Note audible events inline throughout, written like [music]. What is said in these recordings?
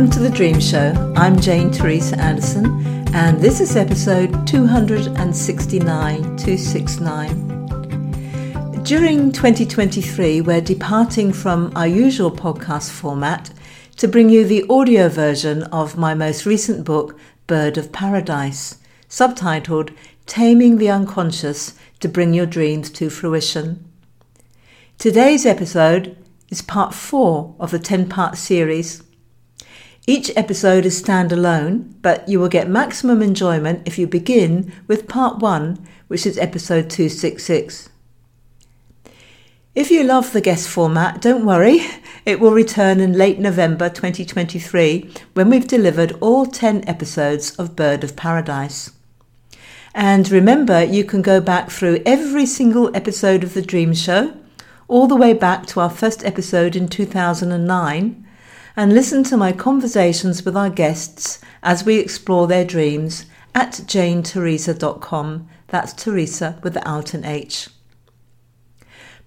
Welcome to the Dream Show. I'm Jane Teresa Anderson, and this is episode 269 269. During 2023, we're departing from our usual podcast format to bring you the audio version of my most recent book, Bird of Paradise, subtitled Taming the Unconscious to Bring Your Dreams to Fruition. Today's episode is part four of the 10 part series each episode is standalone, but you will get maximum enjoyment if you begin with part one, which is episode 266. If you love the guest format, don't worry, it will return in late November 2023 when we've delivered all 10 episodes of Bird of Paradise. And remember, you can go back through every single episode of The Dream Show, all the way back to our first episode in 2009 and listen to my conversations with our guests as we explore their dreams at janeteresa.com. That's Teresa without an H.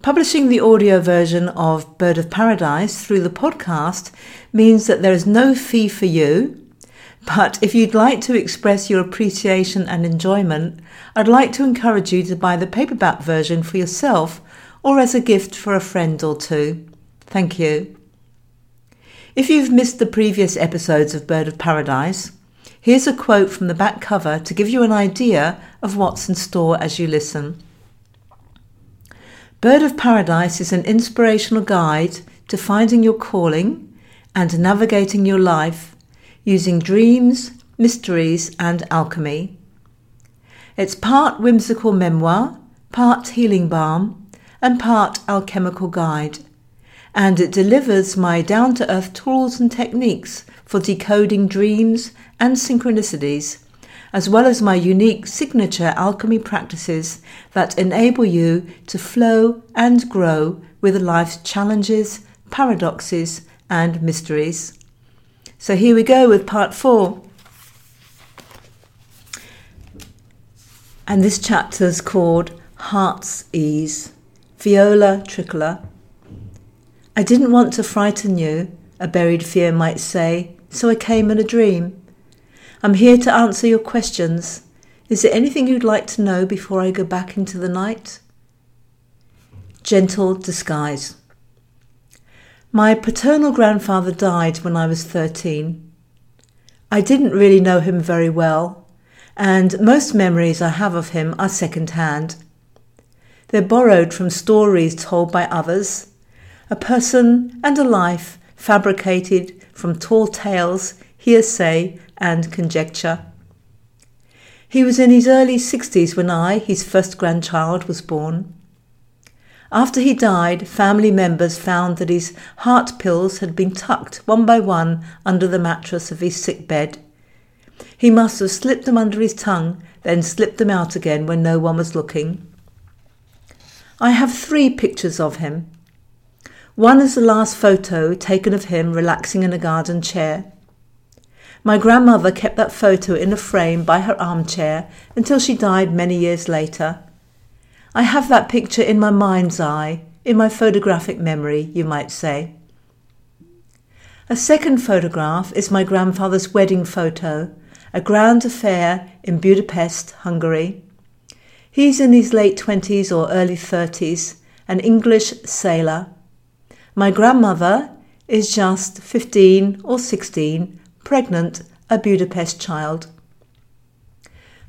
Publishing the audio version of Bird of Paradise through the podcast means that there is no fee for you. But if you'd like to express your appreciation and enjoyment, I'd like to encourage you to buy the paperback version for yourself or as a gift for a friend or two. Thank you. If you've missed the previous episodes of Bird of Paradise, here's a quote from the back cover to give you an idea of what's in store as you listen. Bird of Paradise is an inspirational guide to finding your calling and navigating your life using dreams, mysteries, and alchemy. It's part whimsical memoir, part healing balm, and part alchemical guide and it delivers my down to earth tools and techniques for decoding dreams and synchronicities, as well as my unique signature alchemy practices that enable you to flow and grow with life's challenges, paradoxes, and mysteries. So here we go with part four. And this chapter is called Heart's Ease. Viola Tricolor. I didn't want to frighten you, a buried fear might say, so I came in a dream. I'm here to answer your questions. Is there anything you'd like to know before I go back into the night? Gentle disguise. My paternal grandfather died when I was 13. I didn't really know him very well, and most memories I have of him are second hand. They're borrowed from stories told by others a person and a life fabricated from tall tales, hearsay, and conjecture. He was in his early sixties when I, his first grandchild, was born. After he died, family members found that his heart pills had been tucked one by one under the mattress of his sick bed. He must have slipped them under his tongue, then slipped them out again when no one was looking. I have three pictures of him. One is the last photo taken of him relaxing in a garden chair. My grandmother kept that photo in a frame by her armchair until she died many years later. I have that picture in my mind's eye, in my photographic memory, you might say. A second photograph is my grandfather's wedding photo, a grand affair in Budapest, Hungary. He's in his late 20s or early 30s, an English sailor. My grandmother is just 15 or 16, pregnant, a Budapest child.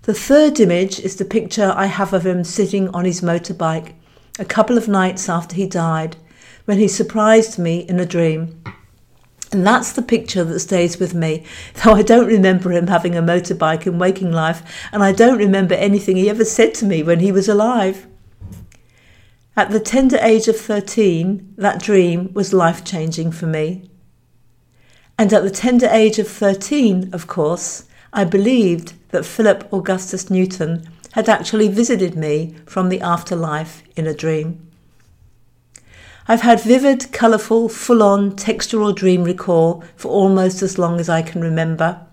The third image is the picture I have of him sitting on his motorbike a couple of nights after he died, when he surprised me in a dream. And that's the picture that stays with me, [laughs] though I don't remember him having a motorbike in waking life, and I don't remember anything he ever said to me when he was alive. At the tender age of 13, that dream was life changing for me. And at the tender age of 13, of course, I believed that Philip Augustus Newton had actually visited me from the afterlife in a dream. I've had vivid, colourful, full on textural dream recall for almost as long as I can remember.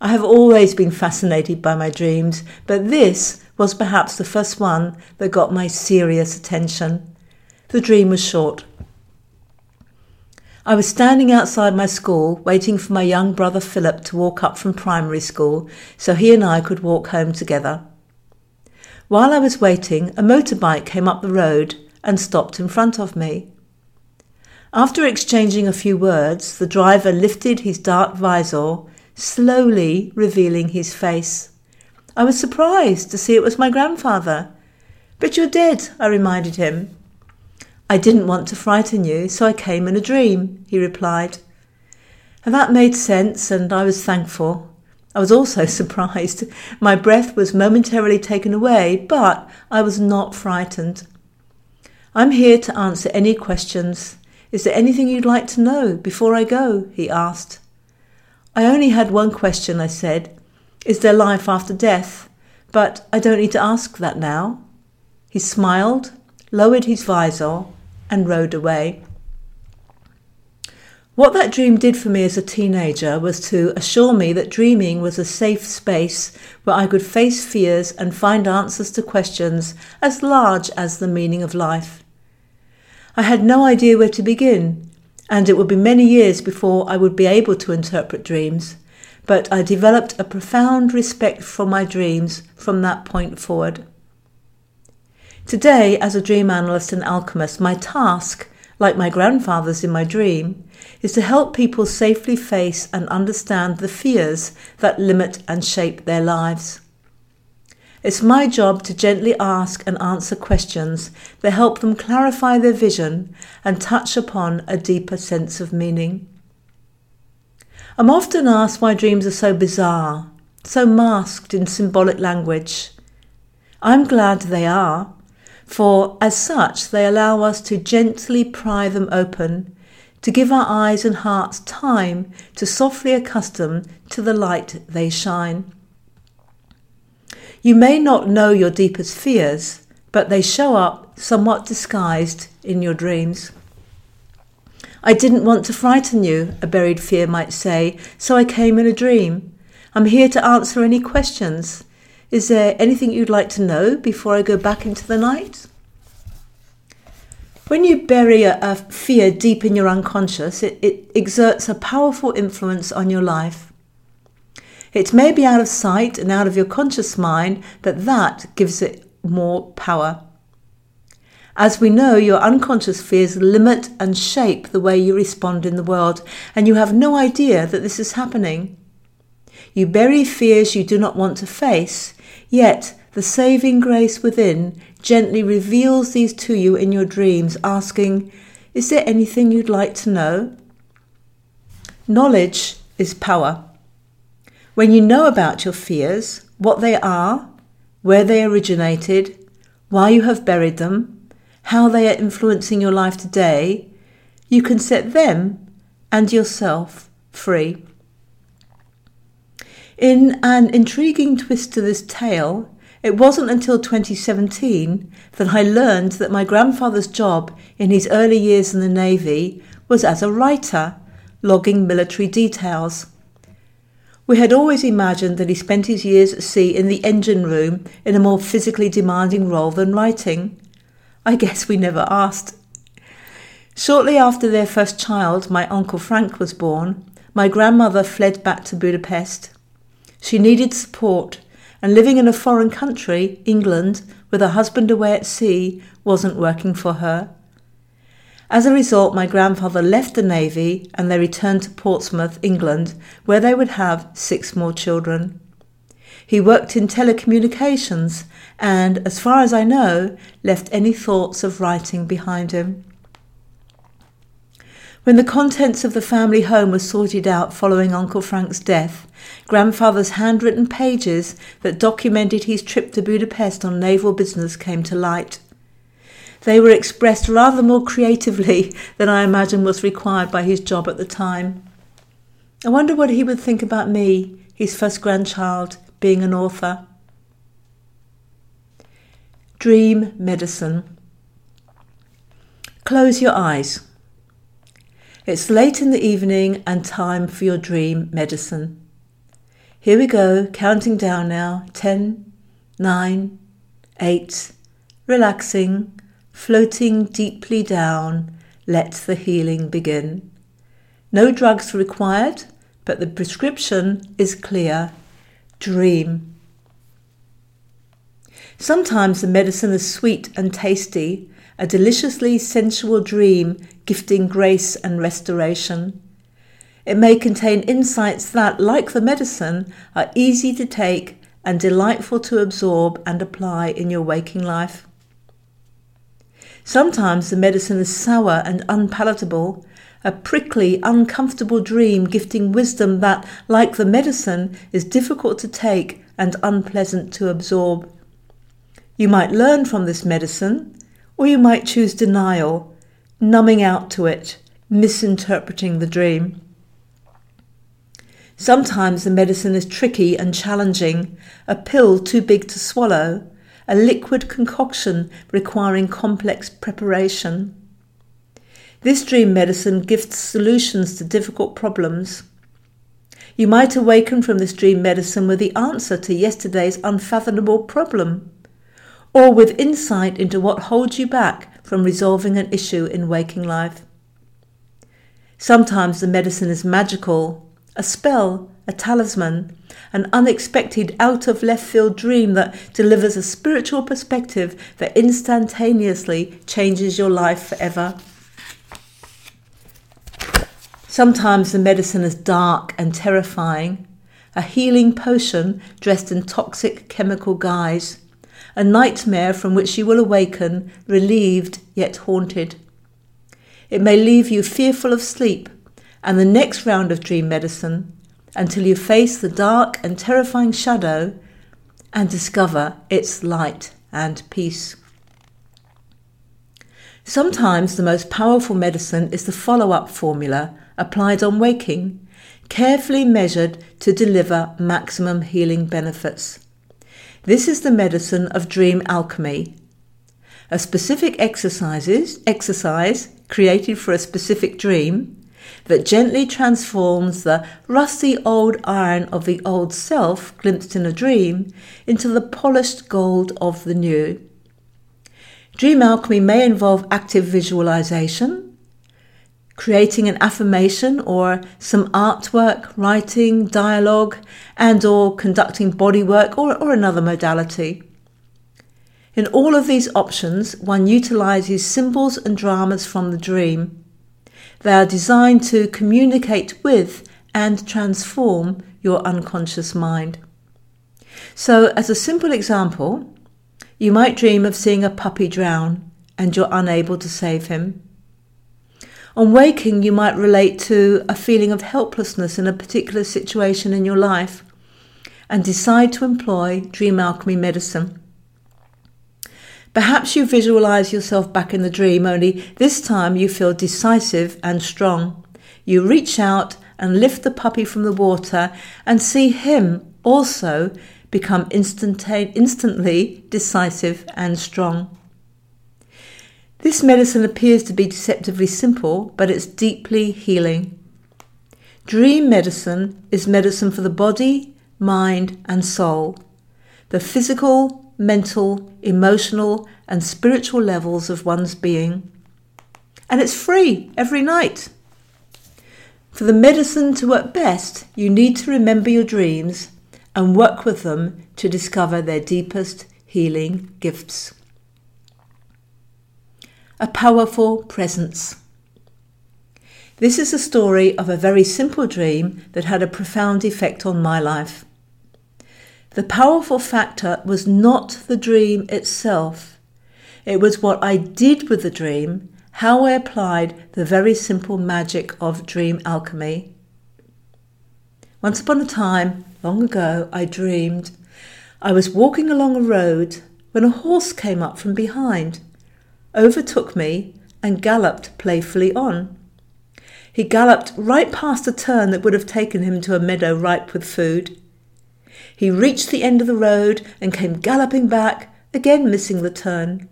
I have always been fascinated by my dreams, but this was perhaps the first one that got my serious attention. The dream was short. I was standing outside my school waiting for my young brother Philip to walk up from primary school so he and I could walk home together. While I was waiting, a motorbike came up the road and stopped in front of me. After exchanging a few words, the driver lifted his dark visor, slowly revealing his face. I was surprised to see it was my grandfather. But you're dead, I reminded him. I didn't want to frighten you, so I came in a dream, he replied. And that made sense, and I was thankful. I was also [laughs] surprised. My breath was momentarily taken away, but I was not frightened. I'm here to answer any questions. Is there anything you'd like to know before I go? he asked. I only had one question, I said. Is there life after death? But I don't need to ask that now. He smiled, lowered his visor, and rode away. What that dream did for me as a teenager was to assure me that dreaming was a safe space where I could face fears and find answers to questions as large as the meaning of life. I had no idea where to begin, and it would be many years before I would be able to interpret dreams, but I developed a profound respect for my dreams from that point forward. Today, as a dream analyst and alchemist, my task, like my grandfather's in my dream, is to help people safely face and understand the fears that limit and shape their lives. It's my job to gently ask and answer questions that help them clarify their vision and touch upon a deeper sense of meaning. I'm often asked why dreams are so bizarre, so masked in symbolic language. I'm glad they are, for as such they allow us to gently pry them open, to give our eyes and hearts time to softly accustom to the light they shine. You may not know your deepest fears, but they show up somewhat disguised in your dreams. I didn't want to frighten you, a buried fear might say, so I came in a dream. I'm here to answer any questions. Is there anything you'd like to know before I go back into the night? When you bury a, a fear deep in your unconscious, it, it exerts a powerful influence on your life. It may be out of sight and out of your conscious mind, but that gives it more power. As we know, your unconscious fears limit and shape the way you respond in the world, and you have no idea that this is happening. You bury fears you do not want to face, yet the saving grace within gently reveals these to you in your dreams, asking, Is there anything you'd like to know? Knowledge is power. When you know about your fears, what they are, where they originated, why you have buried them, how they are influencing your life today, you can set them and yourself free. In an intriguing twist to this tale, it wasn't until 2017 that I learned that my grandfather's job in his early years in the Navy was as a writer, logging military details. We had always imagined that he spent his years at sea in the engine room in a more physically demanding role than writing. I guess we never asked. Shortly after their first child, my Uncle Frank, was born, my grandmother fled back to Budapest. She needed support, and living in a foreign country, England, with her husband away at sea, wasn't working for her. As a result, my grandfather left the Navy and they returned to Portsmouth, England, where they would have six more children. He worked in telecommunications and, as far as I know, left any thoughts of writing behind him. When the contents of the family home were sorted out following Uncle Frank's death, grandfather's handwritten pages that documented his trip to Budapest on naval business came to light. They were expressed rather more creatively [laughs] than I imagine was required by his job at the time. I wonder what he would think about me, his first grandchild, being an author. Dream medicine. Close your eyes. It's late in the evening and time for your dream medicine. Here we go, counting down now. Ten, nine, eight, relaxing, floating deeply down, let the healing begin. No drugs required, but the prescription is clear. Dream. Sometimes the medicine is sweet and tasty, a deliciously sensual dream gifting grace and restoration. It may contain insights that, like the medicine, are easy to take and delightful to absorb and apply in your waking life. Sometimes the medicine is sour and unpalatable, a prickly, uncomfortable dream gifting wisdom that, like the medicine, is difficult to take and unpleasant to absorb. You might learn from this medicine, or you might choose denial, numbing out to it, misinterpreting the dream. Sometimes the medicine is tricky and challenging, a pill too big to swallow, a liquid concoction requiring complex preparation. This dream medicine gives solutions to difficult problems. You might awaken from this dream medicine with the answer to yesterday's unfathomable problem or with insight into what holds you back from resolving an issue in waking life. Sometimes the medicine is magical, a spell, a talisman, an unexpected out of left field dream that delivers a spiritual perspective that instantaneously changes your life forever. Sometimes the medicine is dark and terrifying, a healing potion dressed in toxic chemical guise a nightmare from which you will awaken, relieved yet haunted. It may leave you fearful of sleep and the next round of dream medicine until you face the dark and terrifying shadow and discover its light and peace. Sometimes the most powerful medicine is the follow up formula applied on waking, carefully measured to deliver maximum healing benefits. This is the medicine of dream alchemy. A specific exercises, exercise created for a specific dream that gently transforms the rusty old iron of the old self glimpsed in a dream into the polished gold of the new. Dream alchemy may involve active visualization, creating an affirmation or some artwork, writing, dialogue, and or conducting bodywork or, or another modality. In all of these options, one utilizes symbols and dramas from the dream. They are designed to communicate with and transform your unconscious mind. So, as a simple example, you might dream of seeing a puppy drown and you're unable to save him. On waking, you might relate to a feeling of helplessness in a particular situation in your life and decide to employ dream alchemy medicine. Perhaps you visualize yourself back in the dream, only this time you feel decisive and strong. You reach out and lift the puppy from the water and see him also become instantly decisive and strong. This medicine appears to be deceptively simple, but it's deeply healing. Dream medicine is medicine for the body, mind, and soul, the physical, mental, emotional, and spiritual levels of one's being. And it's free every night. For the medicine to work best, you need to remember your dreams and work with them to discover their deepest healing gifts a powerful presence. This is a story of a very simple dream that had a profound effect on my life. The powerful factor was not the dream itself, it was what I did with the dream, how I applied the very simple magic of dream alchemy. Once upon a time, long ago, I dreamed I was walking along a road when a horse came up from behind overtook me, and galloped playfully on. He galloped right past a turn that would have taken him to a meadow ripe with food. He reached the end of the road and came galloping back, again missing the turn.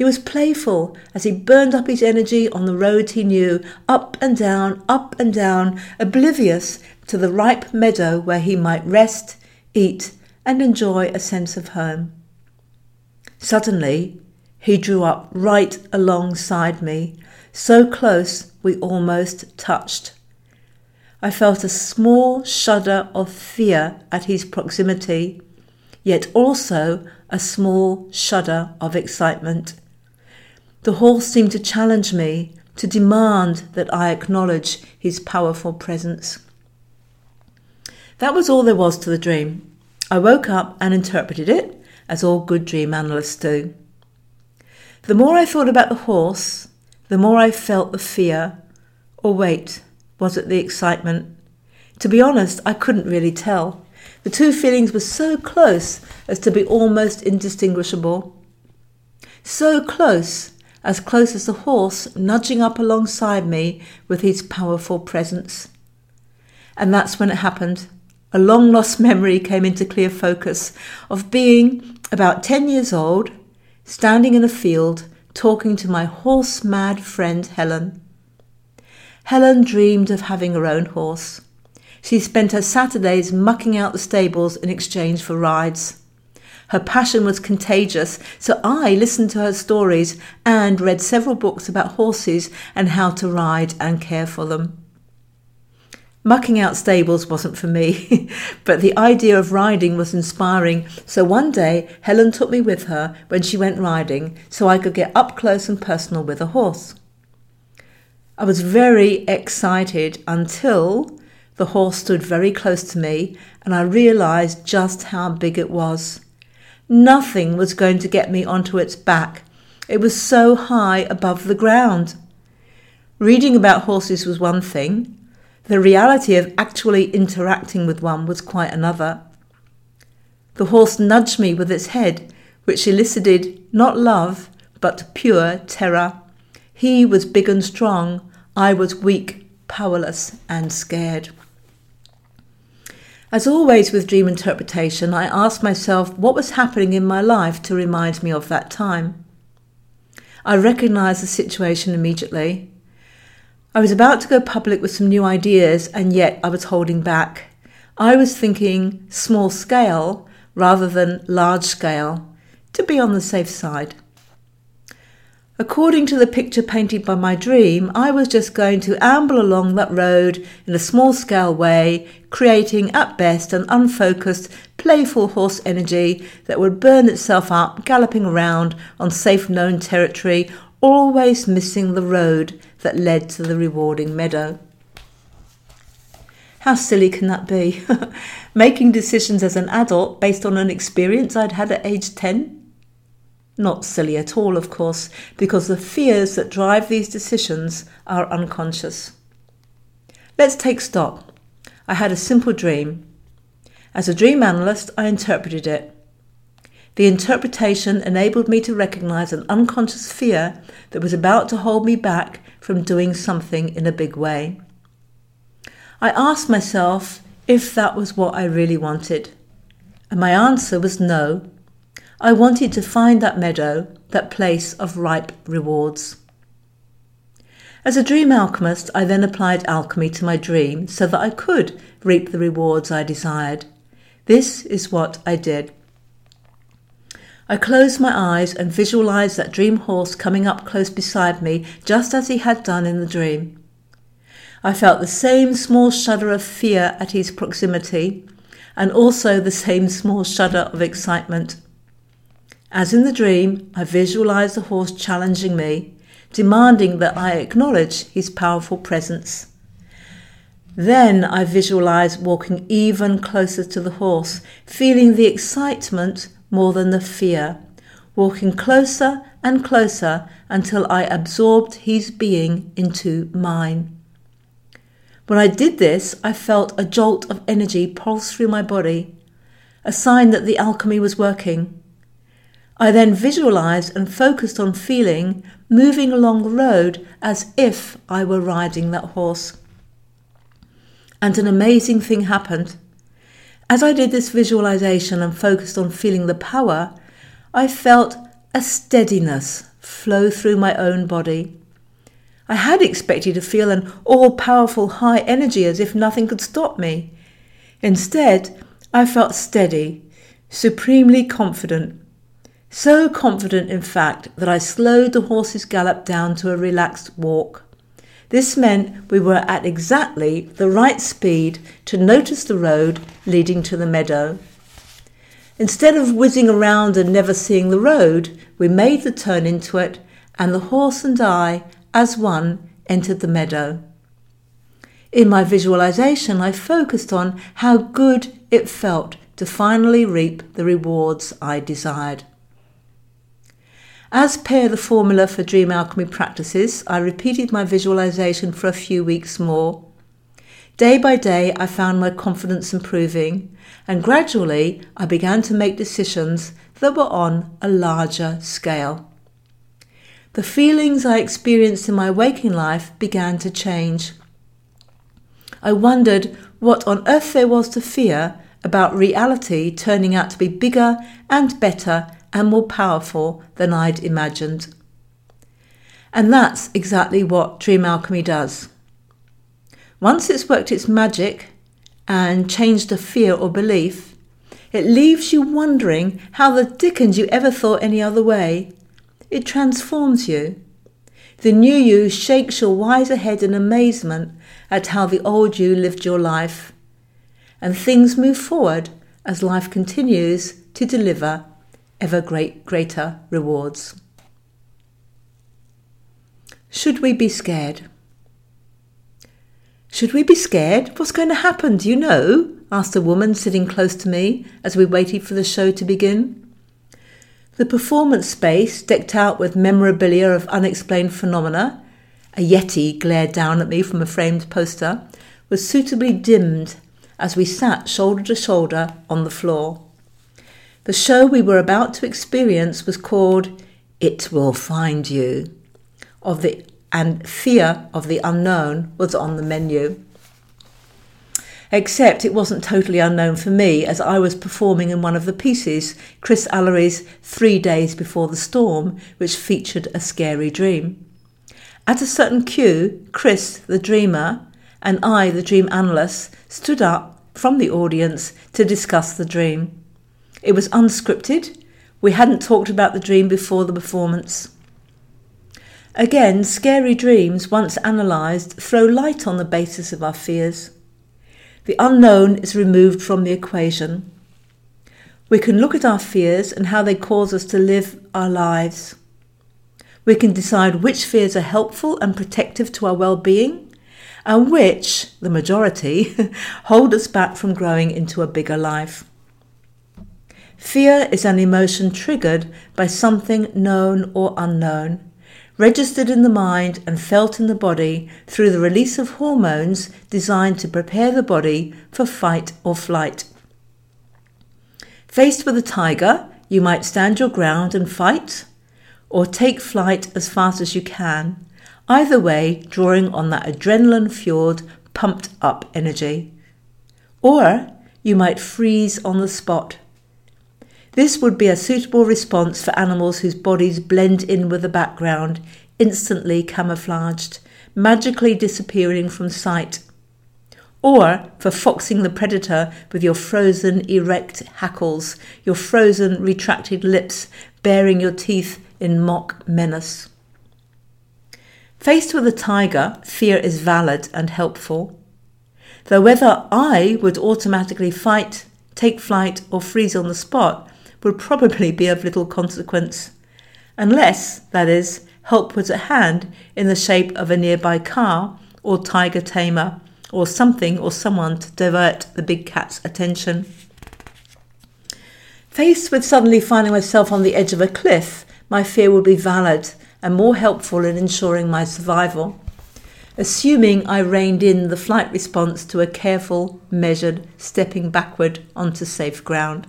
He was playful as he burned up his energy on the road he knew, up and down, up and down, oblivious to the ripe meadow where he might rest, eat, and enjoy a sense of home. Suddenly, he drew up right alongside me, so close we almost touched I felt a small shudder of fear at his proximity, yet also a small shudder of excitement. The horse seemed to challenge me, to demand that I acknowledge his powerful presence. That was all there was to the dream. I woke up and interpreted it, as all good dream analysts do. The more I thought about the horse, the more I felt the fear. Or wait, was it the excitement? To be honest, I couldn't really tell. The two feelings were so close as to be almost indistinguishable. So close, as close as the horse nudging up alongside me with his powerful presence. And that's when it happened. A long lost [laughs] memory came into clear focus of being about 10 years old, standing in a field talking to my horse mad friend Helen. Helen dreamed of having her own horse. She spent her Saturdays mucking out the stables in exchange for rides. Her passion was contagious, so I listened to her stories and read several books about horses and how to ride and care for them. Mucking out stables wasn't for me, [laughs] but the idea of riding was inspiring, so one day Helen took me with her when she went riding so I could get up close and personal with a horse. I was very excited until the horse stood very close to me and I realized just how big it was. Nothing was going to get me onto its back. It was so high above the ground. Reading about horses was one thing, the reality of actually interacting with one was quite another. The horse nudged me with its head, which elicited not love, but pure terror. He was big and strong, I was weak, powerless, and scared. As always with dream interpretation, I asked myself what was happening in my life to remind me of that time. I recognized the situation immediately. I was about to go public with some new ideas, and yet I was holding back. I was thinking small scale rather than large scale to be on the safe side. According to the picture painted by my dream, I was just going to amble along that road in a small scale way, creating at best an unfocused, playful horse energy that would burn itself up galloping around on safe known territory, always missing the road that led to the rewarding meadow. How silly can that be? [laughs] Making decisions as an adult based on an experience I'd had at age 10? Not silly at all, of course, because the fears that drive these decisions are unconscious. Let's take stock. I had a simple dream. As a dream analyst, I interpreted it. The interpretation enabled me to recognize an unconscious fear that was about to hold me back from doing something in a big way. I asked myself if that was what I really wanted, and my answer was no. I wanted to find that meadow, that place of ripe rewards. As a dream alchemist, I then applied alchemy to my dream so that I could reap the rewards I desired. This is what I did. I closed my eyes and visualized that dream horse coming up close beside me, just as he had done in the dream. I felt the same small shudder of fear at his proximity, and also the same small shudder of excitement. As in the dream, I visualized the horse challenging me, demanding that I acknowledge his powerful presence. Then I visualized walking even closer to the horse, feeling the excitement more than the fear, walking closer and closer until I absorbed his being into mine. When I did this, I felt a jolt of energy pulse through my body, a sign that the alchemy was working. I then visualized and focused on feeling moving along the road as if I were riding that horse. And an amazing thing happened. As I did this visualization and focused on feeling the power, I felt a steadiness flow through my own body. I had expected to feel an all powerful high energy as if nothing could stop me. Instead, I felt steady, supremely confident. So confident, in fact, that I slowed the horse's gallop down to a relaxed walk. This meant we were at exactly the right speed to notice the road leading to the meadow. Instead of whizzing around and never seeing the road, we made the turn into it, and the horse and I, as one, entered the meadow. In my visualization, I focused on how good it felt to finally reap the rewards I desired. As per the formula for dream alchemy practices, I repeated my visualization for a few weeks more. Day by day, I found my confidence improving, and gradually I began to make decisions that were on a larger scale. The feelings I experienced in my waking life began to change. I wondered what on earth there was to fear about reality turning out to be bigger and better and more powerful than I'd imagined. And that's exactly what Dream Alchemy does. Once it's worked its magic and changed a fear or belief, it leaves you wondering how the dickens you ever thought any other way. It transforms you. The new you shakes your wiser head in amazement at how the old you lived your life. And things move forward as life continues to deliver ever great, greater rewards. Should we be scared? Should we be scared? What's going to happen? Do you know? asked a woman sitting close to me as we waited for the show to begin. The performance space, decked out with memorabilia of unexplained phenomena, a yeti glared down at me from a framed poster, was suitably dimmed as we sat shoulder to shoulder on the floor. The show we were about to experience was called It Will Find You, of the and Fear of the Unknown was on the menu. Except it wasn't totally unknown for me as I was performing in one of the pieces, Chris Allery's Three Days Before the Storm, which featured a scary dream. At a certain cue, Chris, the dreamer, and I, the dream analyst, stood up from the audience to discuss the dream. It was unscripted. We hadn't talked about the dream before the performance. Again, scary dreams, once analysed, throw light on the basis of our fears. The unknown is removed from the equation. We can look at our fears and how they cause us to live our lives. We can decide which fears are helpful and protective to our well being, and which, the majority, [laughs] hold us back from growing into a bigger life. Fear is an emotion triggered by something known or unknown, registered in the mind and felt in the body through the release of hormones designed to prepare the body for fight or flight. Faced with a tiger, you might stand your ground and fight, or take flight as fast as you can, either way, drawing on that adrenaline fueled, pumped up energy. Or you might freeze on the spot this would be a suitable response for animals whose bodies blend in with the background, instantly camouflaged, magically disappearing from sight. Or for foxing the predator with your frozen erect hackles, your frozen retracted lips baring your teeth in mock menace. Faced with a tiger, fear is valid and helpful. Though whether I would automatically fight, take flight, or freeze on the spot would probably be of little consequence, unless, that is, help was at hand in the shape of a nearby car or tiger tamer or something or someone to divert the big cat's attention. Faced with suddenly finding myself on the edge of a cliff, my fear would be valid and more helpful in ensuring my survival, assuming I reined in the flight response to a careful, measured stepping backward onto safe ground.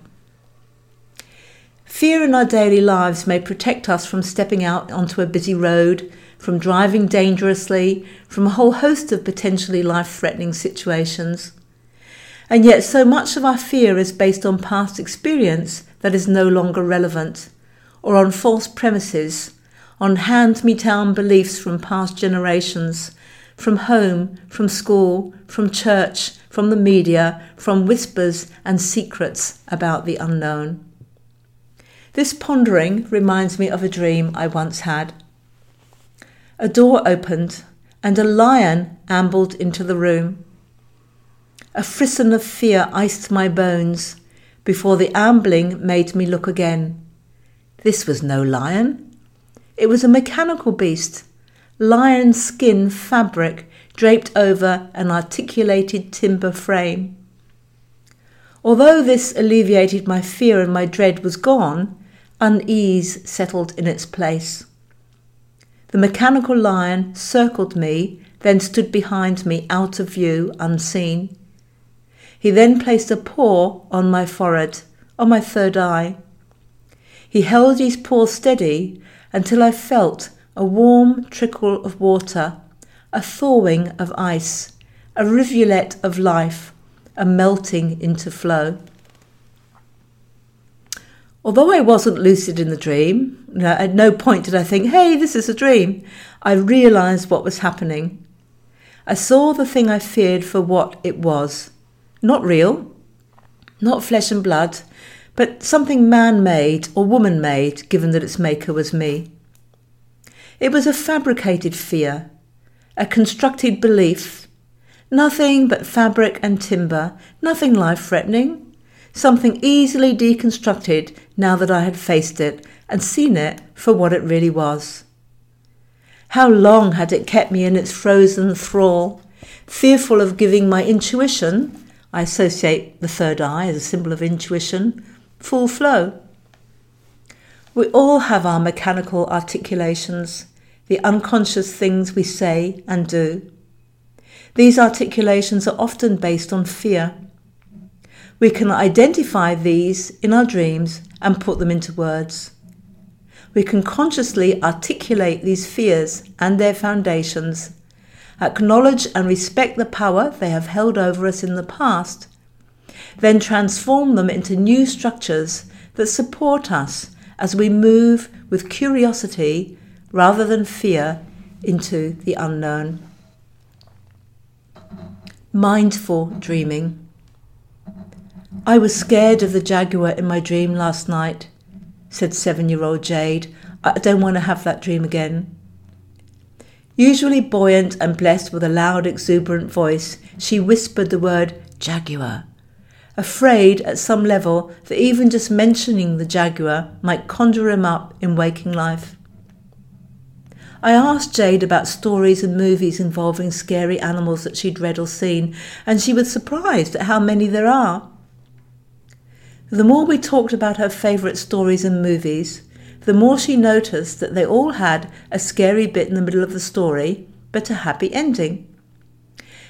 Fear in our daily lives may protect us from stepping out onto a busy road, from driving dangerously, from a whole host of potentially life threatening situations. And yet, so much of our fear is based on past experience that is no longer relevant, or on false premises, on hand me down beliefs from past generations, from home, from school, from church, from the media, from whispers and secrets about the unknown. This pondering reminds me of a dream I once had. A door opened, and a lion ambled into the room. A frisson of fear iced my bones before the ambling made me look again. This was no lion. It was a mechanical beast, lion skin fabric draped over an articulated timber frame. Although this alleviated my fear and my dread was gone, unease settled in its place. The mechanical lion circled me, then stood behind me out of view, unseen. He then placed a paw on my forehead, on my third eye. He held his paw steady until I felt a warm trickle of water, a thawing of ice, a rivulet of life, a melting into flow. Although I wasn't lucid in the dream, at no point did I think, hey, this is a dream, I realized what was happening. I saw the thing I feared for what it was not real, not flesh and blood, but something man made or woman made, given that its maker was me. It was a fabricated fear, a constructed belief, nothing but fabric and timber, nothing life threatening, something easily deconstructed now that I had faced it and seen it for what it really was. How long had it kept me in its frozen thrall, fearful of giving my intuition, I associate the third eye as a symbol of intuition, full flow. We all have our mechanical articulations, the unconscious things we say and do. These articulations are often based on fear. We can identify these in our dreams and put them into words. We can consciously articulate these fears and their foundations acknowledge and respect the power they have held over us in the past, then transform them into new structures that support us as we move with curiosity rather than fear into the unknown. Mindful dreaming. I was scared of the jaguar in my dream last night, said seven year old Jade. I don't want to have that dream again. Usually buoyant and blessed with a loud, exuberant voice, she whispered the word jaguar, afraid at some level that even just mentioning the jaguar might conjure him up in waking life. I asked Jade about stories and movies involving scary animals that she'd read or seen, and she was surprised at how many there are. The more we talked about her favourite stories and movies, the more she noticed that they all had a scary bit in the middle of the story, but a happy ending.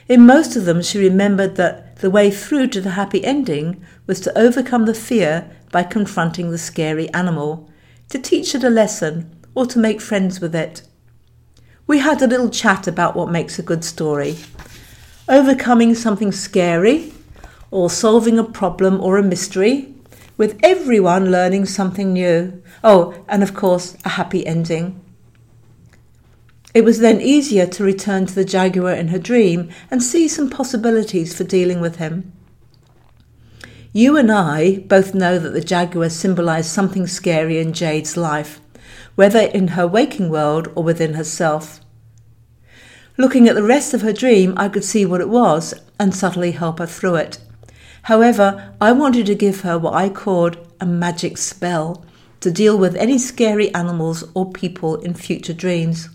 In most of them, she remembered that the way through to the happy ending was to overcome the fear by confronting the scary animal, to teach it a lesson, or to make friends with it. We had a little chat about what makes a good story. Overcoming something scary, or solving a problem or a mystery, with everyone learning something new. Oh, and of course, a happy ending. It was then easier to return to the jaguar in her dream and see some possibilities for dealing with him. You and I both know that the jaguar symbolized something scary in Jade's life, whether in her waking world or within herself. Looking at the rest of her dream, I could see what it was and subtly help her through it. However, I wanted to give her what I called a magic spell to deal with any scary animals or people in future dreams.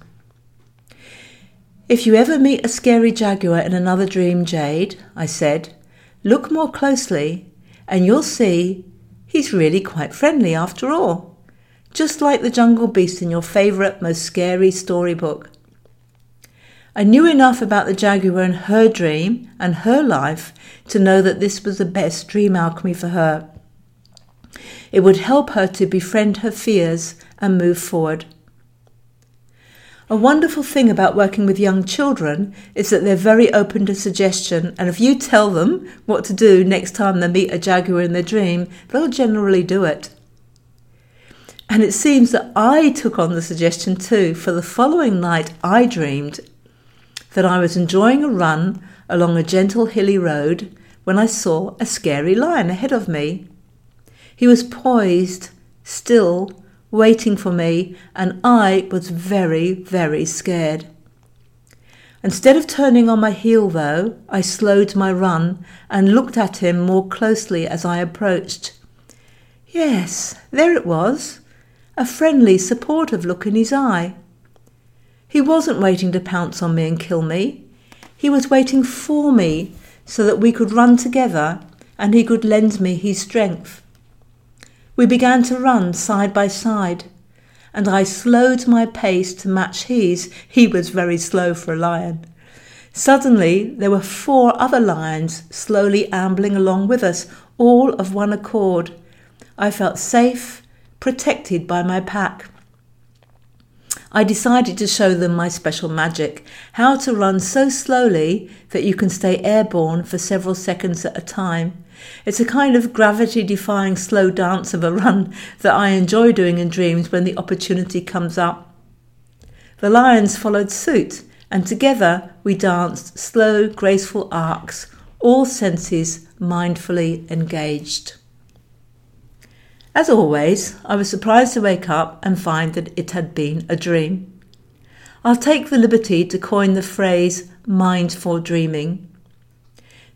If you ever meet a scary jaguar in another dream, Jade, I said, look more closely and you'll see he's really quite friendly after all, just like the jungle beast in your favourite, most scary storybook. I knew enough about the jaguar and her dream and her life to know that this was the best dream alchemy for her. It would help her to befriend her fears and move forward. A wonderful thing about working with young children is that they're very open to suggestion, and if you tell them what to do next time they meet a jaguar in their dream, they'll generally do it. And it seems that I took on the suggestion too, for the following night I dreamed that I was enjoying a run along a gentle hilly road when I saw a scary lion ahead of me. He was poised, still, waiting for me, and I was very, very scared. Instead of turning on my heel, though, I slowed my run and looked at him more closely as I approached. Yes, there it was, a friendly, supportive look in his eye. He wasn't waiting to pounce on me and kill me. He was waiting for me so that we could run together and he could lend me his strength. We began to run side by side and I slowed my pace to match his. He was very slow for a lion. Suddenly, there were four other lions slowly ambling along with us, all of one accord. I felt safe, protected by my pack. I decided to show them my special magic how to run so slowly that you can stay airborne for several seconds at a time. It's a kind of gravity defying slow dance of a run that I enjoy doing in dreams when the opportunity comes up. The lions followed suit, and together we danced slow, graceful arcs, all senses mindfully engaged. As always, I was surprised to wake up and find that it had been a dream. I'll take the liberty to coin the phrase mindful dreaming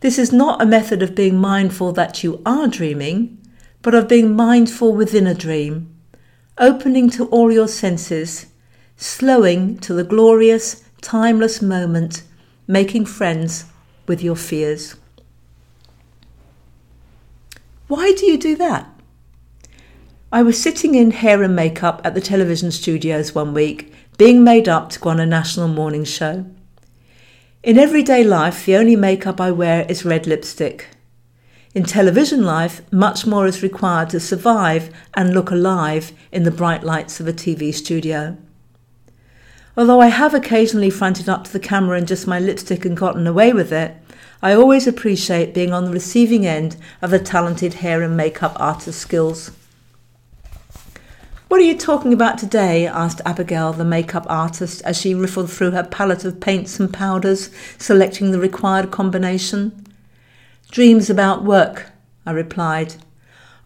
this is not a method of being mindful that you are dreaming, but of being mindful within a dream, opening to all your senses, slowing to the glorious, timeless moment, making friends with your fears. Why do you do that? I was sitting in hair and makeup at the television studios one week, being made up to go on a national morning show. In everyday life, the only makeup I wear is red lipstick. In television life, much more is required to survive and look alive in the bright lights of a TV studio. Although I have occasionally fronted up to the camera in just my lipstick and gotten away with it, I always appreciate being on the receiving end of the talented hair and makeup artist's skills. What are you talking about today? asked Abigail, the makeup artist, as she riffled through her palette of paints and powders, selecting the required combination. Dreams about work, I replied.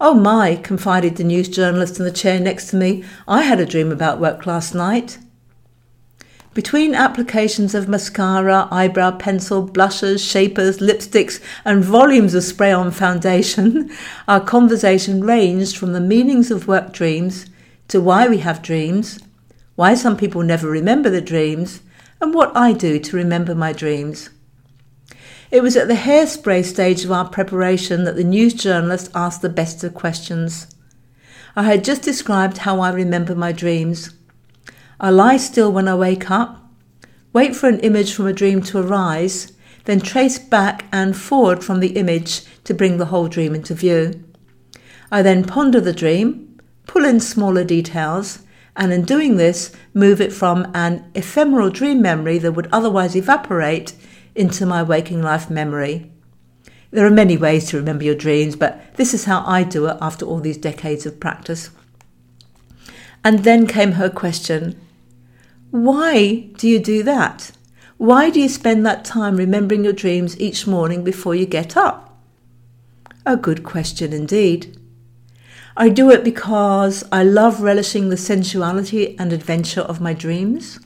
Oh my, confided the news journalist in the chair next to me. I had a dream about work last night. Between applications of mascara, eyebrow pencil, blushes, shapers, lipsticks, and volumes of spray on foundation, [laughs] our conversation ranged from the meanings of work dreams to why we have dreams, why some people never remember the dreams, and what I do to remember my dreams. It was at the hairspray stage of our preparation that the news journalist asked the best of questions. I had just described how I remember my dreams. I lie still when I wake up, wait for an image from a dream to arise, then trace back and forward from the image to bring the whole dream into view. I then ponder the dream, pull in smaller details, and in doing this, move it from an ephemeral dream memory that would otherwise evaporate into my waking life memory. There are many ways to remember your dreams, but this is how I do it after all these decades of practice. And then came her question Why do you do that? Why do you spend that time remembering your dreams each morning before you get up? A good question indeed. I do it because I love relishing the sensuality and adventure of my dreams.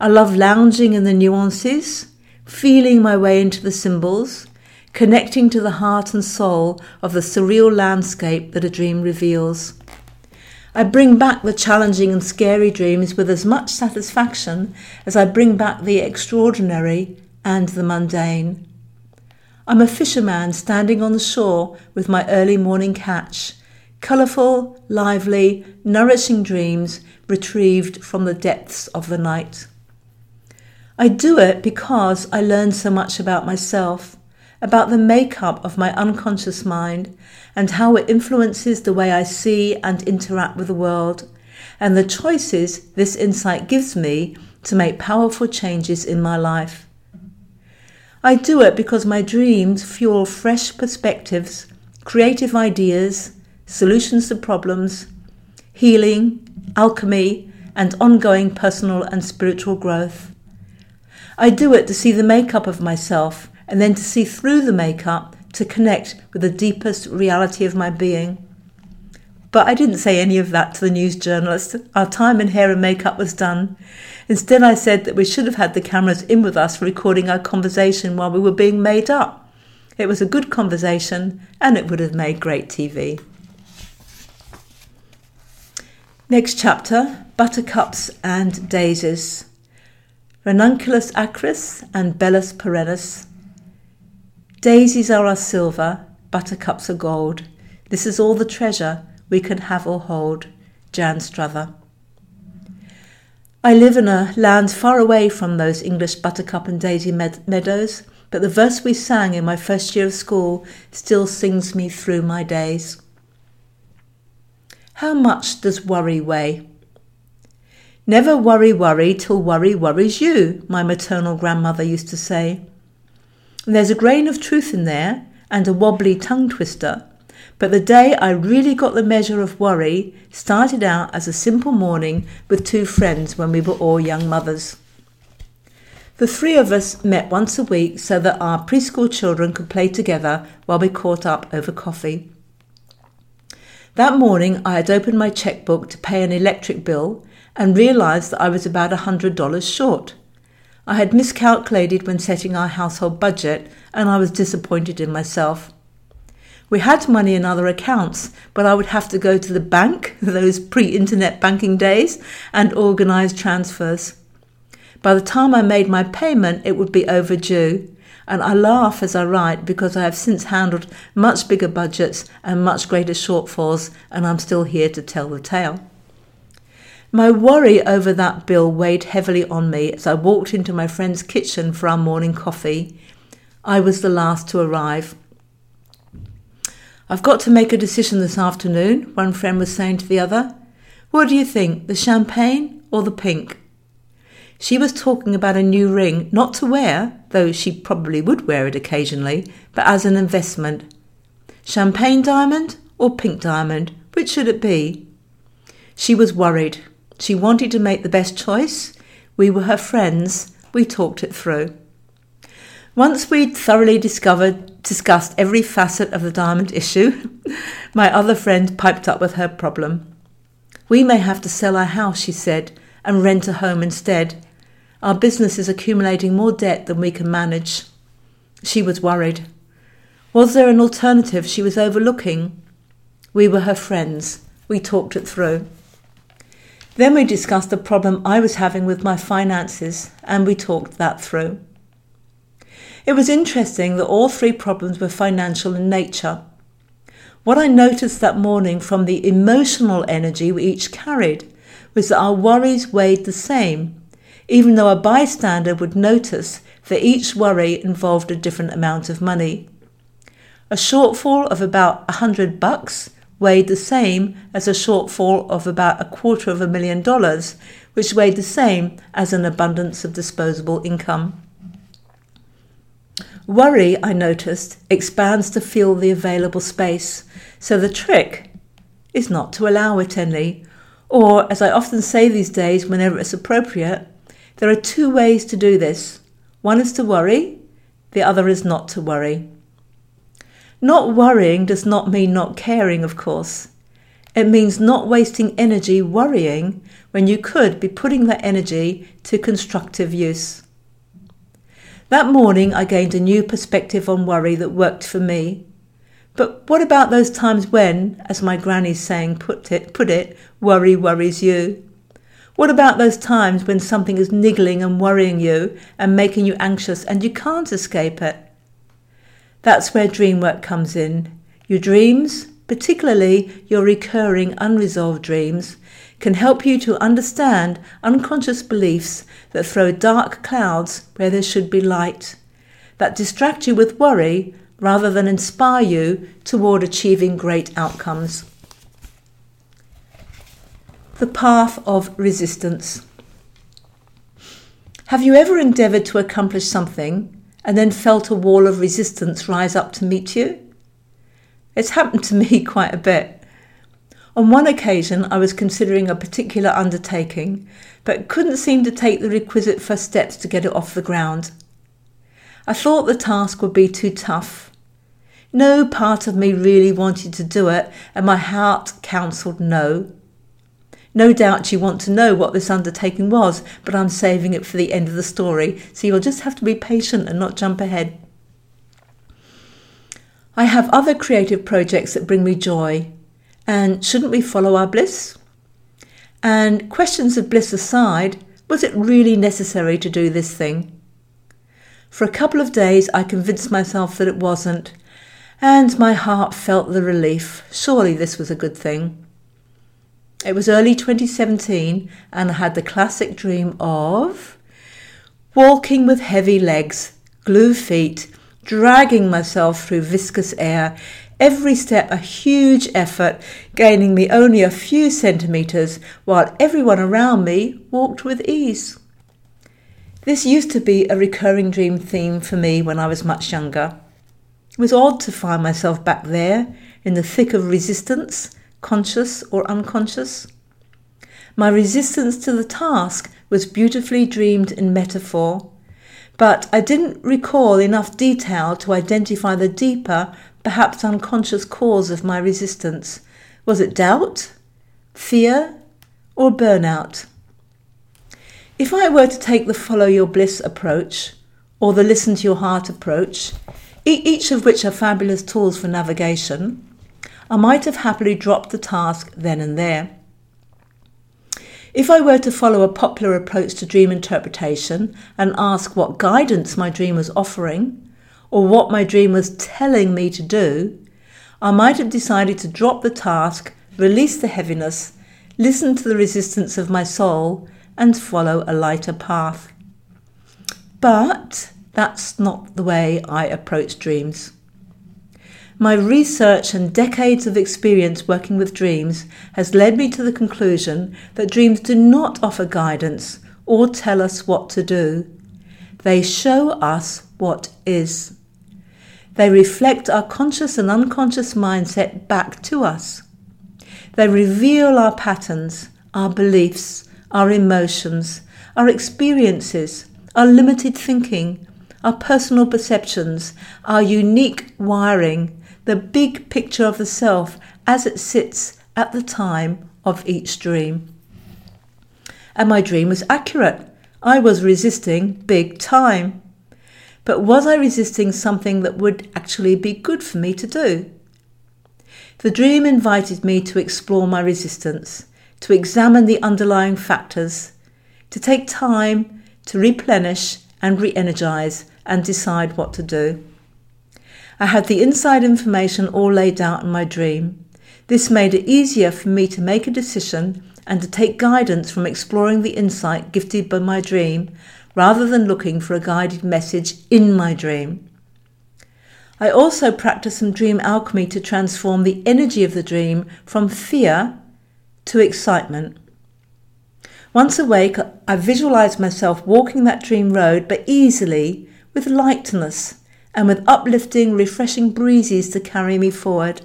I love lounging in the nuances, feeling my way into the symbols, connecting to the heart and soul of the surreal landscape that a dream reveals. I bring back the challenging and scary dreams with as much satisfaction as I bring back the extraordinary and the mundane. I'm a fisherman standing on the shore with my early morning catch colourful, lively, nourishing dreams retrieved from the depths of the night. I do it because I learn so much about myself, about the makeup of my unconscious mind, and how it influences the way I see and interact with the world, and the choices this insight gives me to make powerful changes in my life. I do it because my dreams fuel fresh perspectives, creative ideas, solutions to problems, healing, alchemy, and ongoing personal and spiritual growth. I do it to see the makeup of myself and then to see through the makeup to connect with the deepest reality of my being. But I didn't say any of that to the news journalist. Our time in hair and makeup was done. Instead, I said that we should have had the cameras in with us recording our conversation while we were being made up. It was a good conversation and it would have made great TV. Next chapter Buttercups and Daisies. Ranunculus acris and Bellis perennis. Daisies are our silver, buttercups are gold. This is all the treasure we can have or hold. Jan Struther. I live in a land far away from those English buttercup and daisy med- meadows, but the verse we sang in my first year of school still sings me through my days. How much does worry weigh? Never worry, worry till worry worries you, my maternal grandmother used to say. There's a grain of truth in there and a wobbly tongue twister, but the day I really got the measure of worry started out as a simple morning with two friends when we were all young mothers. The three of us met once a week so that our preschool children could play together while we caught up over coffee. That morning, I had opened my checkbook to pay an electric bill and realised that I was about a $100 short. I had miscalculated when setting our household budget and I was disappointed in myself. We had money in other accounts, but I would have to go to the bank, [laughs] those pre internet banking days, and organise transfers. By the time I made my payment, it would be overdue. And I laugh as I write because I have since handled much bigger budgets and much greater shortfalls, and I'm still here to tell the tale. My worry over that bill weighed heavily on me as I walked into my friend's kitchen for our morning coffee. I was the last to arrive. I've got to make a decision this afternoon, one friend was saying to the other. What do you think, the champagne or the pink? She was talking about a new ring, not to wear, though she probably would wear it occasionally, but as an investment. Champagne diamond or pink diamond? Which should it be? She was worried. She wanted to make the best choice. We were her friends. We talked it through. Once we'd thoroughly discovered discussed every facet of the diamond issue, [laughs] my other friend piped up with her problem. We may have to sell our house, she said, and rent a home instead. Our business is accumulating more debt than we can manage. She was worried. Was there an alternative she was overlooking? We were her friends. We talked it through. Then we discussed the problem I was having with my finances, and we talked that through. It was interesting that all three problems were financial in nature. What I noticed that morning from the emotional energy we each carried was that our worries weighed the same, even though a bystander would notice that each worry involved a different amount of money. A shortfall of about a hundred bucks weighed the same as a shortfall of about a quarter of a million dollars, which weighed the same as an abundance of disposable income. Worry, I noticed, expands to fill the available space, so the trick is not to allow it any. Or, as I often say these days whenever it's appropriate, there are two ways to do this. One is to worry, the other is not to worry. Not worrying does not mean not caring, of course. It means not wasting energy worrying when you could be putting that energy to constructive use. That morning, I gained a new perspective on worry that worked for me. But what about those times when, as my granny's saying put it, put it, worry worries you? What about those times when something is niggling and worrying you and making you anxious and you can't escape it? That's where dream work comes in. Your dreams, particularly your recurring unresolved dreams, can help you to understand unconscious beliefs that throw dark clouds where there should be light, that distract you with worry rather than inspire you toward achieving great outcomes. The path of resistance. Have you ever endeavoured to accomplish something and then felt a wall of resistance rise up to meet you? It's happened to [laughs] me quite a bit. On one occasion, I was considering a particular undertaking, but couldn't seem to take the requisite first steps to get it off the ground. I thought the task would be too tough. No part of me really wanted to do it, and my heart counselled no. No doubt you want to know what this undertaking was, but I'm saving it for the end of the story, so you'll just have to be patient and not jump ahead. I have other creative projects that bring me joy, and shouldn't we follow our bliss? And questions of bliss aside, was it really necessary to do this thing? For a couple of days, I convinced myself that it wasn't, and my heart felt the relief. Surely this was a good thing. It was early 2017, and I had the classic dream of walking with heavy legs, glue feet, dragging myself through viscous air, every step a huge effort, gaining me only a few centimetres, while everyone around me walked with ease. This used to be a recurring dream theme for me when I was much younger. It was odd to find myself back there in the thick of resistance conscious or unconscious. My resistance to the task was beautifully dreamed in metaphor, but I didn't recall enough detail to identify the deeper, perhaps unconscious cause of my resistance. Was it doubt, fear, or burnout? If I were to take the follow your bliss approach, or the listen to your heart approach, each of which are fabulous tools for navigation, I might have happily dropped the task then and there. If I were to follow a popular approach to dream interpretation and ask what guidance my dream was offering, or what my dream was telling me to do, I might have decided to drop the task, release the heaviness, listen to the resistance of my soul, and follow a lighter path. But that's not the way I approach dreams. My research and decades of experience working with dreams has led me to the conclusion that dreams do not offer guidance or tell us what to do. They show us what is. They reflect our conscious and unconscious mindset back to us. They reveal our patterns, our beliefs, our emotions, our experiences, our limited thinking, our personal perceptions, our unique wiring, the big picture of the self as it sits at the time of each dream. And my dream was accurate. I was resisting big time. But was I resisting something that would actually be good for me to do? The dream invited me to explore my resistance, to examine the underlying factors, to take time to replenish and re energize and decide what to do. I had the inside information all laid out in my dream. This made it easier for me to make a decision and to take guidance from exploring the insight gifted by my dream rather than looking for a guided message in my dream. I also practiced some dream alchemy to transform the energy of the dream from fear to excitement. Once awake, I visualized myself walking that dream road, but easily, with lightness, and with uplifting, refreshing breezes to carry me forward.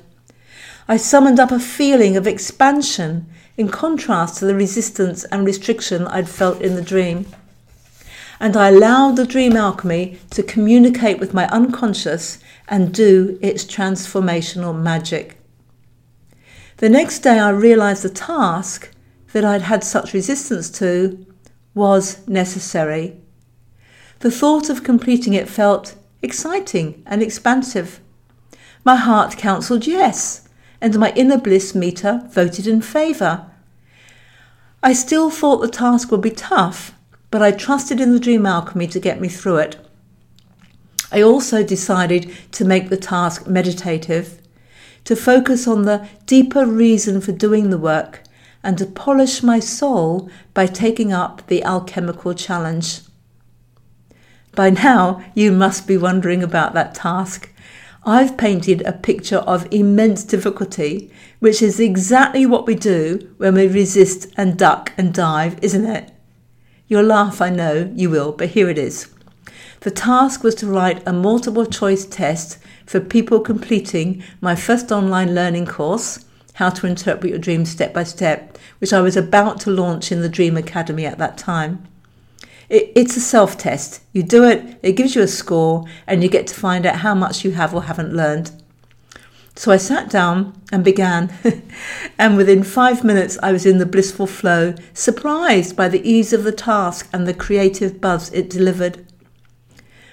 I summoned up a feeling of expansion in contrast to the resistance and restriction I'd felt in the dream. And I allowed the dream alchemy to communicate with my unconscious and do its transformational magic. The next day, I realized the task that I'd had such resistance to was necessary. The thought of completing it felt exciting and expansive. My heart counselled yes, and my inner bliss meter voted in favour. I still thought the task would be tough, but I trusted in the dream alchemy to get me through it. I also decided to make the task meditative, to focus on the deeper reason for doing the work, and to polish my soul by taking up the alchemical challenge. By now, you must be wondering about that task. I've painted a picture of immense difficulty, which is exactly what we do when we resist and duck and dive, isn't it? You'll laugh, I know you will, but here it is. The task was to write a multiple choice test for people completing my first online learning course, How to Interpret Your Dreams Step by Step, which I was about to launch in the Dream Academy at that time. It, it's a self test. You do it, it gives you a score, and you get to find out how much you have or haven't learned. So I sat down and began, [laughs] and within five minutes I was in the blissful flow, surprised by the ease of the task and the creative buzz it delivered.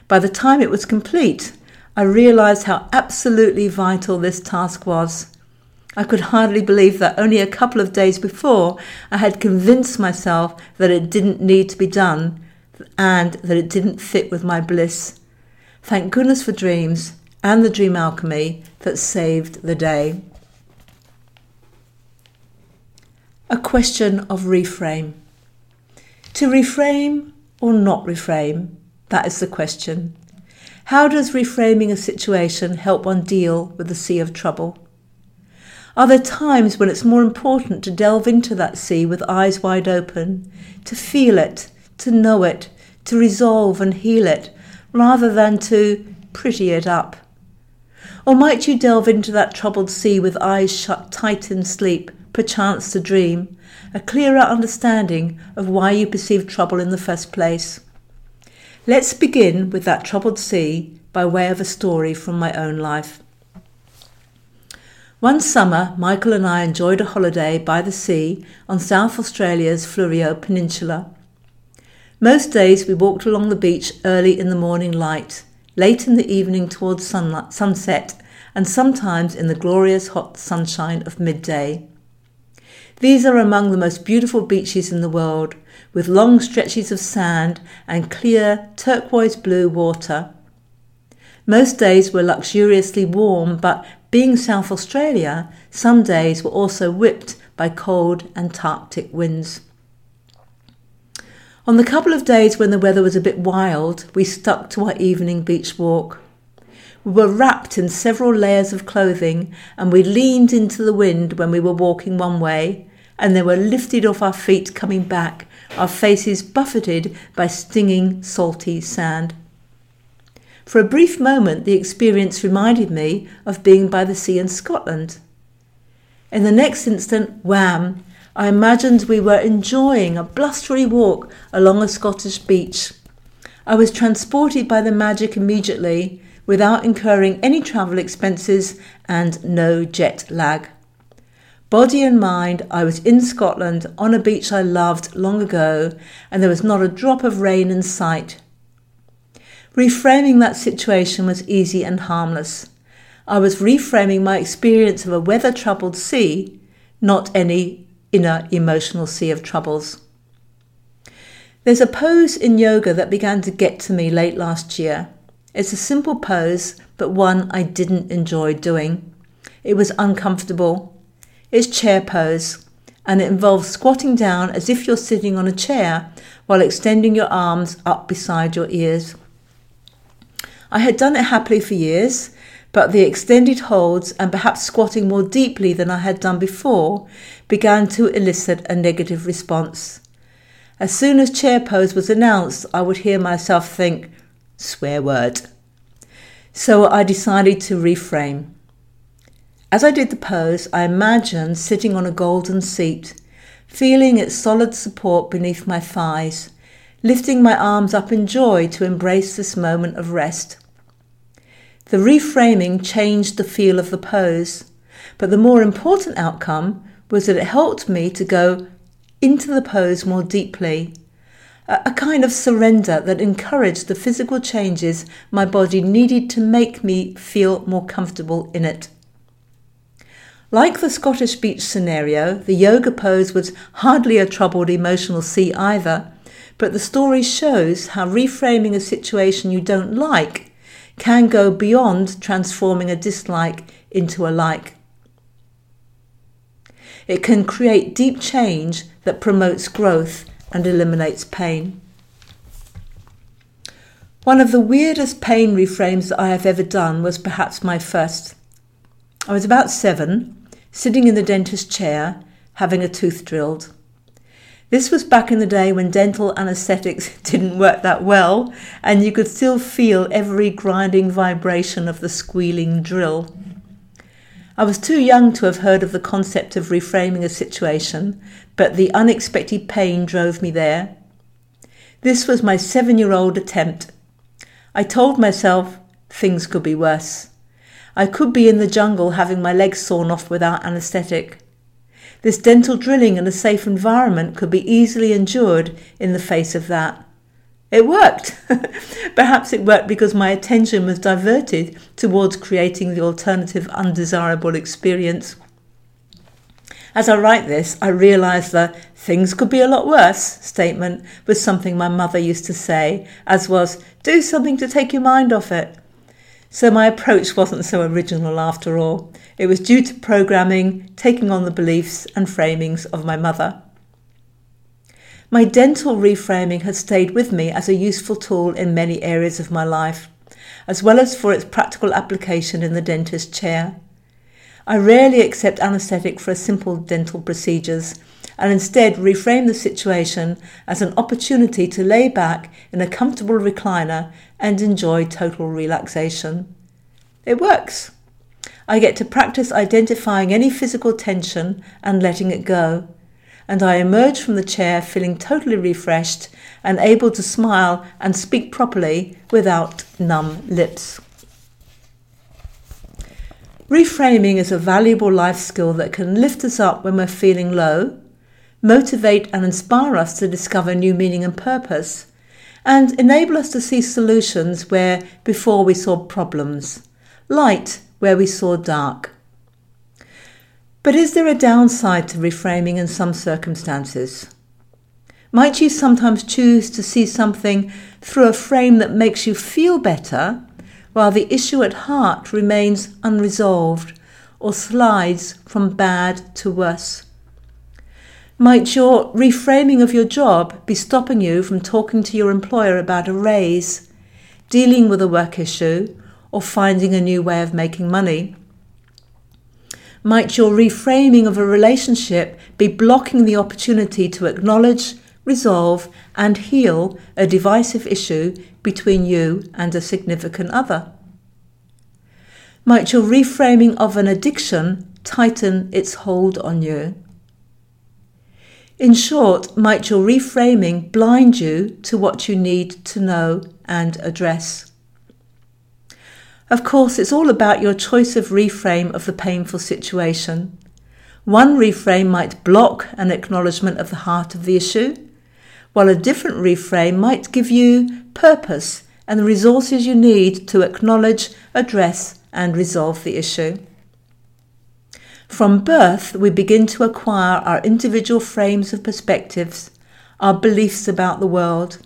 By the time it was complete, I realized how absolutely vital this task was. I could hardly believe that only a couple of days before I had convinced myself that it didn't need to be done and that it didn't fit with my bliss. Thank goodness for dreams and the dream alchemy that saved the day. A question of reframe. To reframe or not reframe? That is the question. How does reframing a situation help one deal with the sea of trouble? Are there times when it's more important to delve into that sea with eyes wide open, to feel it, to know it, to resolve and heal it, rather than to pretty it up? Or might you delve into that troubled sea with eyes shut tight in sleep, perchance to dream, a clearer understanding of why you perceived trouble in the first place? Let's begin with that troubled sea by way of a story from my own life. One summer, Michael and I enjoyed a holiday by the sea on South Australia's Fleurieu Peninsula. Most days we walked along the beach early in the morning light, late in the evening towards sunlight, sunset, and sometimes in the glorious hot sunshine of midday. These are among the most beautiful beaches in the world, with long stretches of sand and clear turquoise blue water. Most days were luxuriously warm, but being South Australia, some days were also whipped by cold Antarctic winds. On the couple of days when the weather was a bit wild, we stuck to our evening beach walk. We were wrapped in several layers of clothing and we leaned into the wind when we were walking one way and then were lifted off our feet coming back, our faces buffeted by stinging, salty sand. For a brief moment, the experience reminded me of being by the sea in Scotland. In the next instant, wham, I imagined we were enjoying a blustery walk along a Scottish beach. I was transported by the magic immediately without incurring any travel expenses and no jet lag. Body and mind, I was in Scotland on a beach I loved long ago, and there was not a drop of rain in sight. Reframing that situation was easy and harmless. I was reframing my experience of a weather troubled sea, not any inner emotional sea of troubles. There's a pose in yoga that began to get to me late last year. It's a simple pose, but one I didn't enjoy doing. It was uncomfortable. It's chair pose, and it involves squatting down as if you're sitting on a chair while extending your arms up beside your ears. I had done it happily for years, but the extended holds and perhaps squatting more deeply than I had done before began to elicit a negative response. As soon as chair pose was announced, I would hear myself think, swear word. So I decided to reframe. As I did the pose, I imagined sitting on a golden seat, feeling its solid support beneath my thighs, lifting my arms up in joy to embrace this moment of rest. The reframing changed the feel of the pose, but the more important outcome was that it helped me to go into the pose more deeply. A, kind of surrender that encouraged the physical changes my body needed to make me feel more comfortable in it. Like the Scottish beach scenario, the yoga pose was hardly a troubled emotional sea either, but the story shows how reframing a situation you don't like can go beyond transforming a dislike into a like. It can create deep change that promotes growth and eliminates pain. One of the weirdest pain reframes that I have ever done was perhaps my first. I was about seven, sitting in the dentist chair, having a tooth drilled. This was back in the day when dental anaesthetics [laughs] didn't work that well, and you could still feel every grinding vibration of the squealing drill. I was too young to have heard of the concept of reframing a situation, but the unexpected pain drove me there. This was my seven year old attempt. I told myself things could be worse. I could be in the jungle having my legs sawn off without anaesthetic. This dental drilling in a safe environment could be easily endured in the face of that. It worked. [laughs] Perhaps it worked because my attention was diverted towards creating the alternative undesirable experience. As I write this, I realise the things could be a lot worse statement was something my mother used to say, as was do something to take your mind off it. So my approach wasn't so original after all. It was due to programming, taking on the beliefs and framings of my mother. My dental reframing has stayed with me as a useful tool in many areas of my life, as well as for its practical application in the dentist chair. I rarely accept anaesthetic for simple dental procedures and instead reframe the situation as an opportunity to lay back in a comfortable recliner and enjoy total relaxation. It works. I get to practice identifying any physical tension and letting it go and I emerge from the chair feeling totally refreshed and able to smile and speak properly without numb lips. Reframing is a valuable life skill that can lift us up when we're feeling low, motivate and inspire us to discover new meaning and purpose, and enable us to see solutions where before we saw problems, light where we saw dark. But is there a downside to reframing in some circumstances? Might you sometimes choose to see something through a frame that makes you feel better, while the issue at heart remains unresolved or slides from bad to worse? Might your reframing of your job be stopping you from talking to your employer about a raise, dealing with a work issue, or finding a new way of making money? might your reframing of a relationship be blocking the opportunity to acknowledge, resolve, and heal a divisive issue between you and a significant other? Might your reframing of an addiction tighten its hold on you? In short, might your reframing blind you to what you need to know and address? Of course, it's all about your choice of reframe of the painful situation. One reframe might block an acknowledgement of the heart of the issue, while a different reframe might give you purpose and the resources you need to acknowledge, address, and resolve the issue. From birth, we begin to acquire our individual frames of perspectives, our beliefs about the world.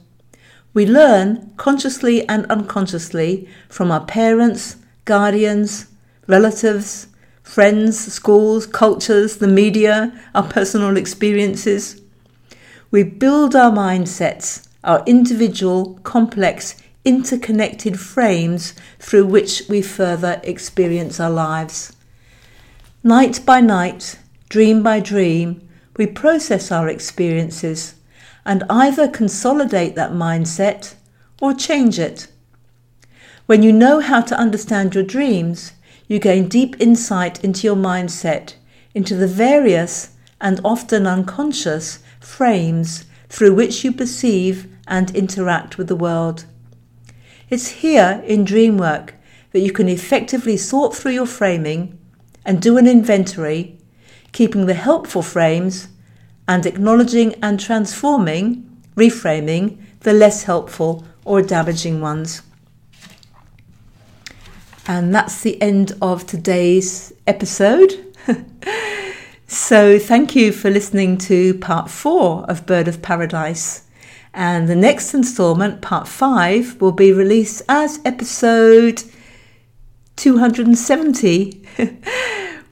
We learn consciously and unconsciously from our parents, guardians, relatives, friends, schools, cultures, the media, our personal experiences. We build our mindsets, our individual, complex, interconnected frames through which we further experience our lives. Night by night, dream by dream, we process our experiences and either consolidate that mindset or change it. When you know how to understand your dreams, you gain deep insight into your mindset, into the various and often unconscious frames through which you perceive and interact with the world. It's here in dream work that you can effectively sort through your framing and do an inventory, keeping the helpful frames and acknowledging and transforming, reframing the less helpful or damaging ones. And that's the end of today's episode. [laughs] so, thank you for listening to part four of Bird of Paradise. And the next installment, part five, will be released as episode 270. [laughs]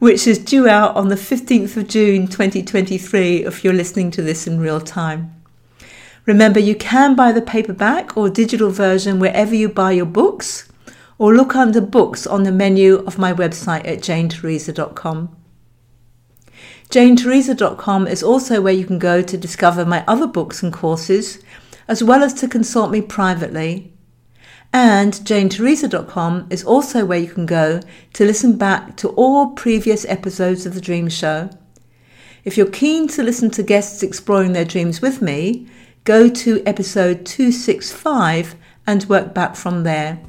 which is due out on the 15th of June 2023 if you're listening to this in real time. Remember, you can buy the paperback or digital version wherever you buy your books, or look under books on the menu of my website at janetheresa.com. JaneTheresa.com is also where you can go to discover my other books and courses, as well as to consult me privately and janetheresa.com is also where you can go to listen back to all previous episodes of The Dream Show. If you're keen to listen to guests exploring their dreams with me, go to episode 265 and work back from there.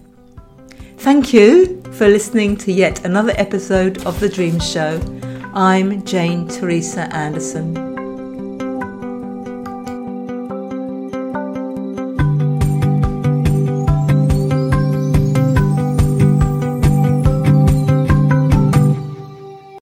Thank you for listening to yet another episode of The Dream Show. I'm Jane Teresa Anderson.